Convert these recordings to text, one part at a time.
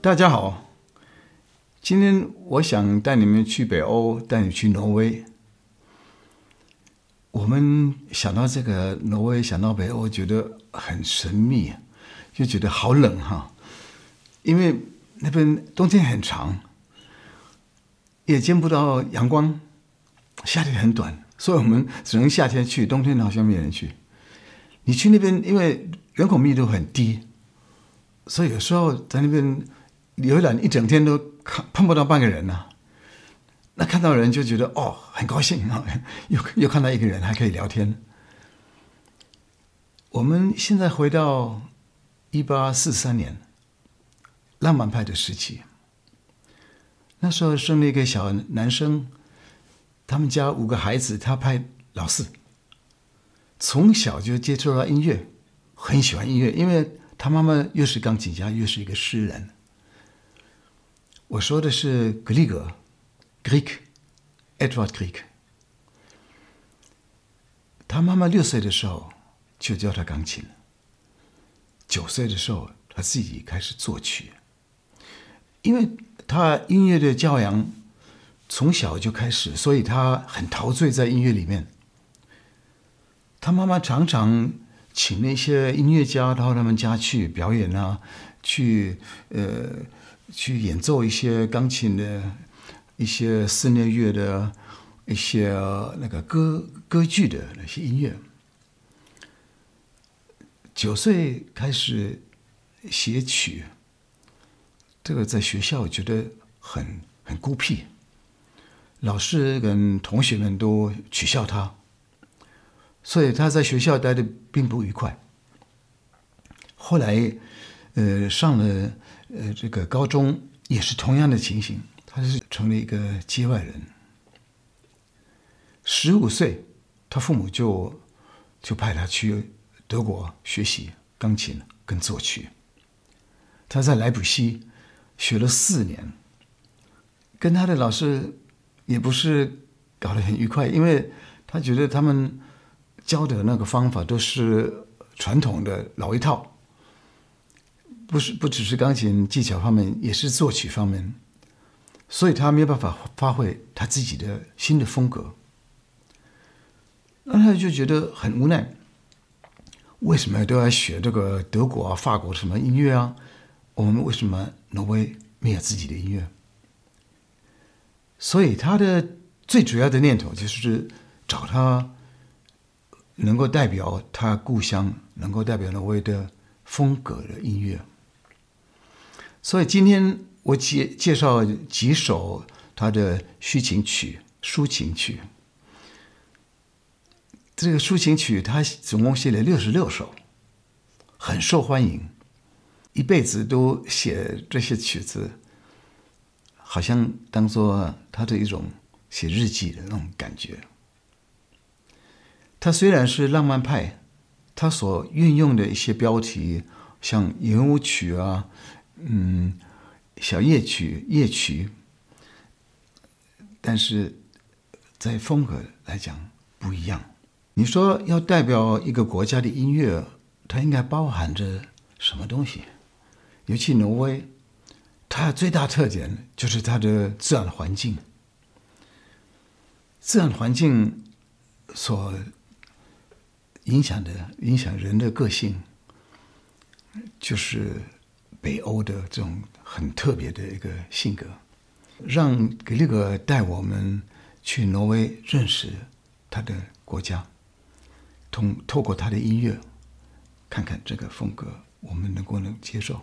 大家好，今天我想带你们去北欧，带你去挪威。我们想到这个挪威，想到北欧，觉得很神秘，就觉得好冷哈，因为那边冬天很长，也见不到阳光，夏天很短，所以我们只能夏天去，冬天好像没人去。你去那边，因为人口密度很低，所以有时候在那边。游览一整天都看碰不到半个人呐、那看到人就觉得哦，很高兴啊，又又看到一个人还可以聊天。我们现在回到一八四三年，浪漫派的时期。那时候生了一个小男生，他们家五个孩子，他排老四，从小就接触到音乐，很喜欢音乐，因为他妈妈又是钢琴家，又是一个诗人。我说的是格里格，Grieg，Edward Grieg。他妈妈六岁的时候就教他钢琴，九岁的时候他自己开始作曲。因为他音乐的教养从小就开始，所以他很陶醉在音乐里面。他妈妈常常请那些音乐家到他们家去表演啊，去呃。去演奏一些钢琴的、一些室内乐的、一些那个歌歌剧的那些音乐。九岁开始写曲，这个在学校觉得很很孤僻，老师跟同学们都取笑他，所以他在学校待的并不愉快。后来，呃，上了。呃，这个高中也是同样的情形，他是成了一个街外人。十五岁，他父母就就派他去德国学习钢琴跟作曲。他在莱普锡学了四年，跟他的老师也不是搞得很愉快，因为他觉得他们教的那个方法都是传统的老一套。不是，不只是钢琴技巧方面，也是作曲方面，所以他没有办法发挥他自己的新的风格。那他就觉得很无奈，为什么都要学这个德国啊、法国什么音乐啊？我们为什么挪威没有自己的音乐？所以他的最主要的念头就是找他能够代表他故乡、能够代表挪威的风格的音乐。所以今天我介介绍几首他的抒情曲、抒情曲。这个抒情曲他总共写了六十六首，很受欢迎，一辈子都写这些曲子，好像当做他的一种写日记的那种感觉。他虽然是浪漫派，他所运用的一些标题，像圆舞曲啊。嗯，小夜曲、夜曲，但是在风格来讲不一样。你说要代表一个国家的音乐，它应该包含着什么东西？尤其挪威，它最大特点就是它的自然环境。自然环境所影响的、影响人的个性，就是。北欧的这种很特别的一个性格，让格里格带我们去挪威认识他的国家，通透过他的音乐，看看这个风格我们能不能接受。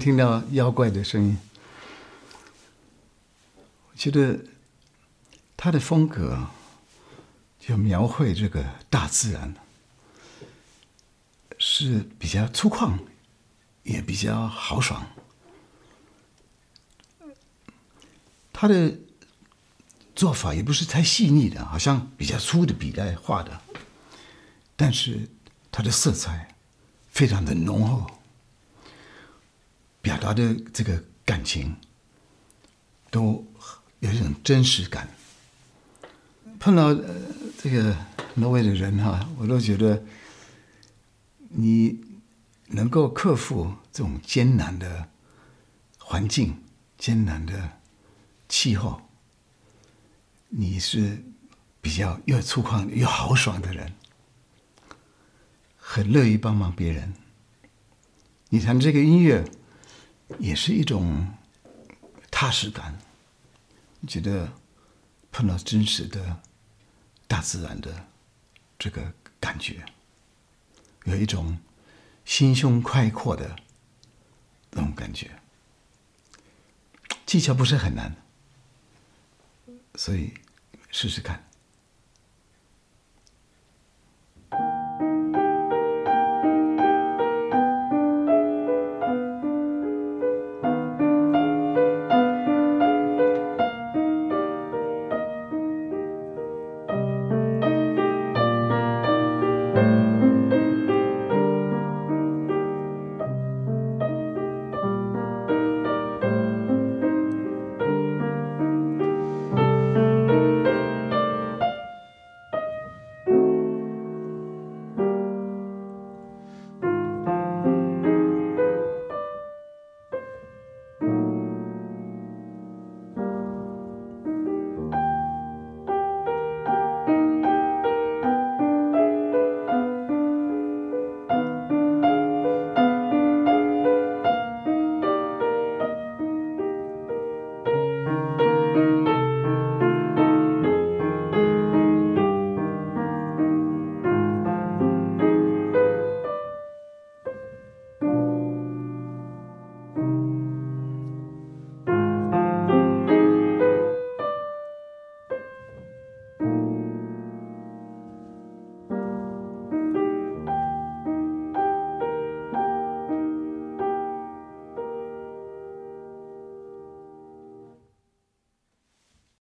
听到妖怪的声音？我觉得他的风格就描绘这个大自然是比较粗犷，也比较豪爽。他的做法也不是太细腻的，好像比较粗的笔来画的，但是他的色彩非常的浓厚。表达的这个感情，都有一种真实感。碰到呃这个挪威的人哈，我都觉得你能够克服这种艰难的环境、艰难的气候，你是比较又粗犷又豪爽的人，很乐意帮忙别人。你弹这个音乐。也是一种踏实感，觉得碰到真实的大自然的这个感觉，有一种心胸开阔的那种感觉。技巧不是很难，所以试试看。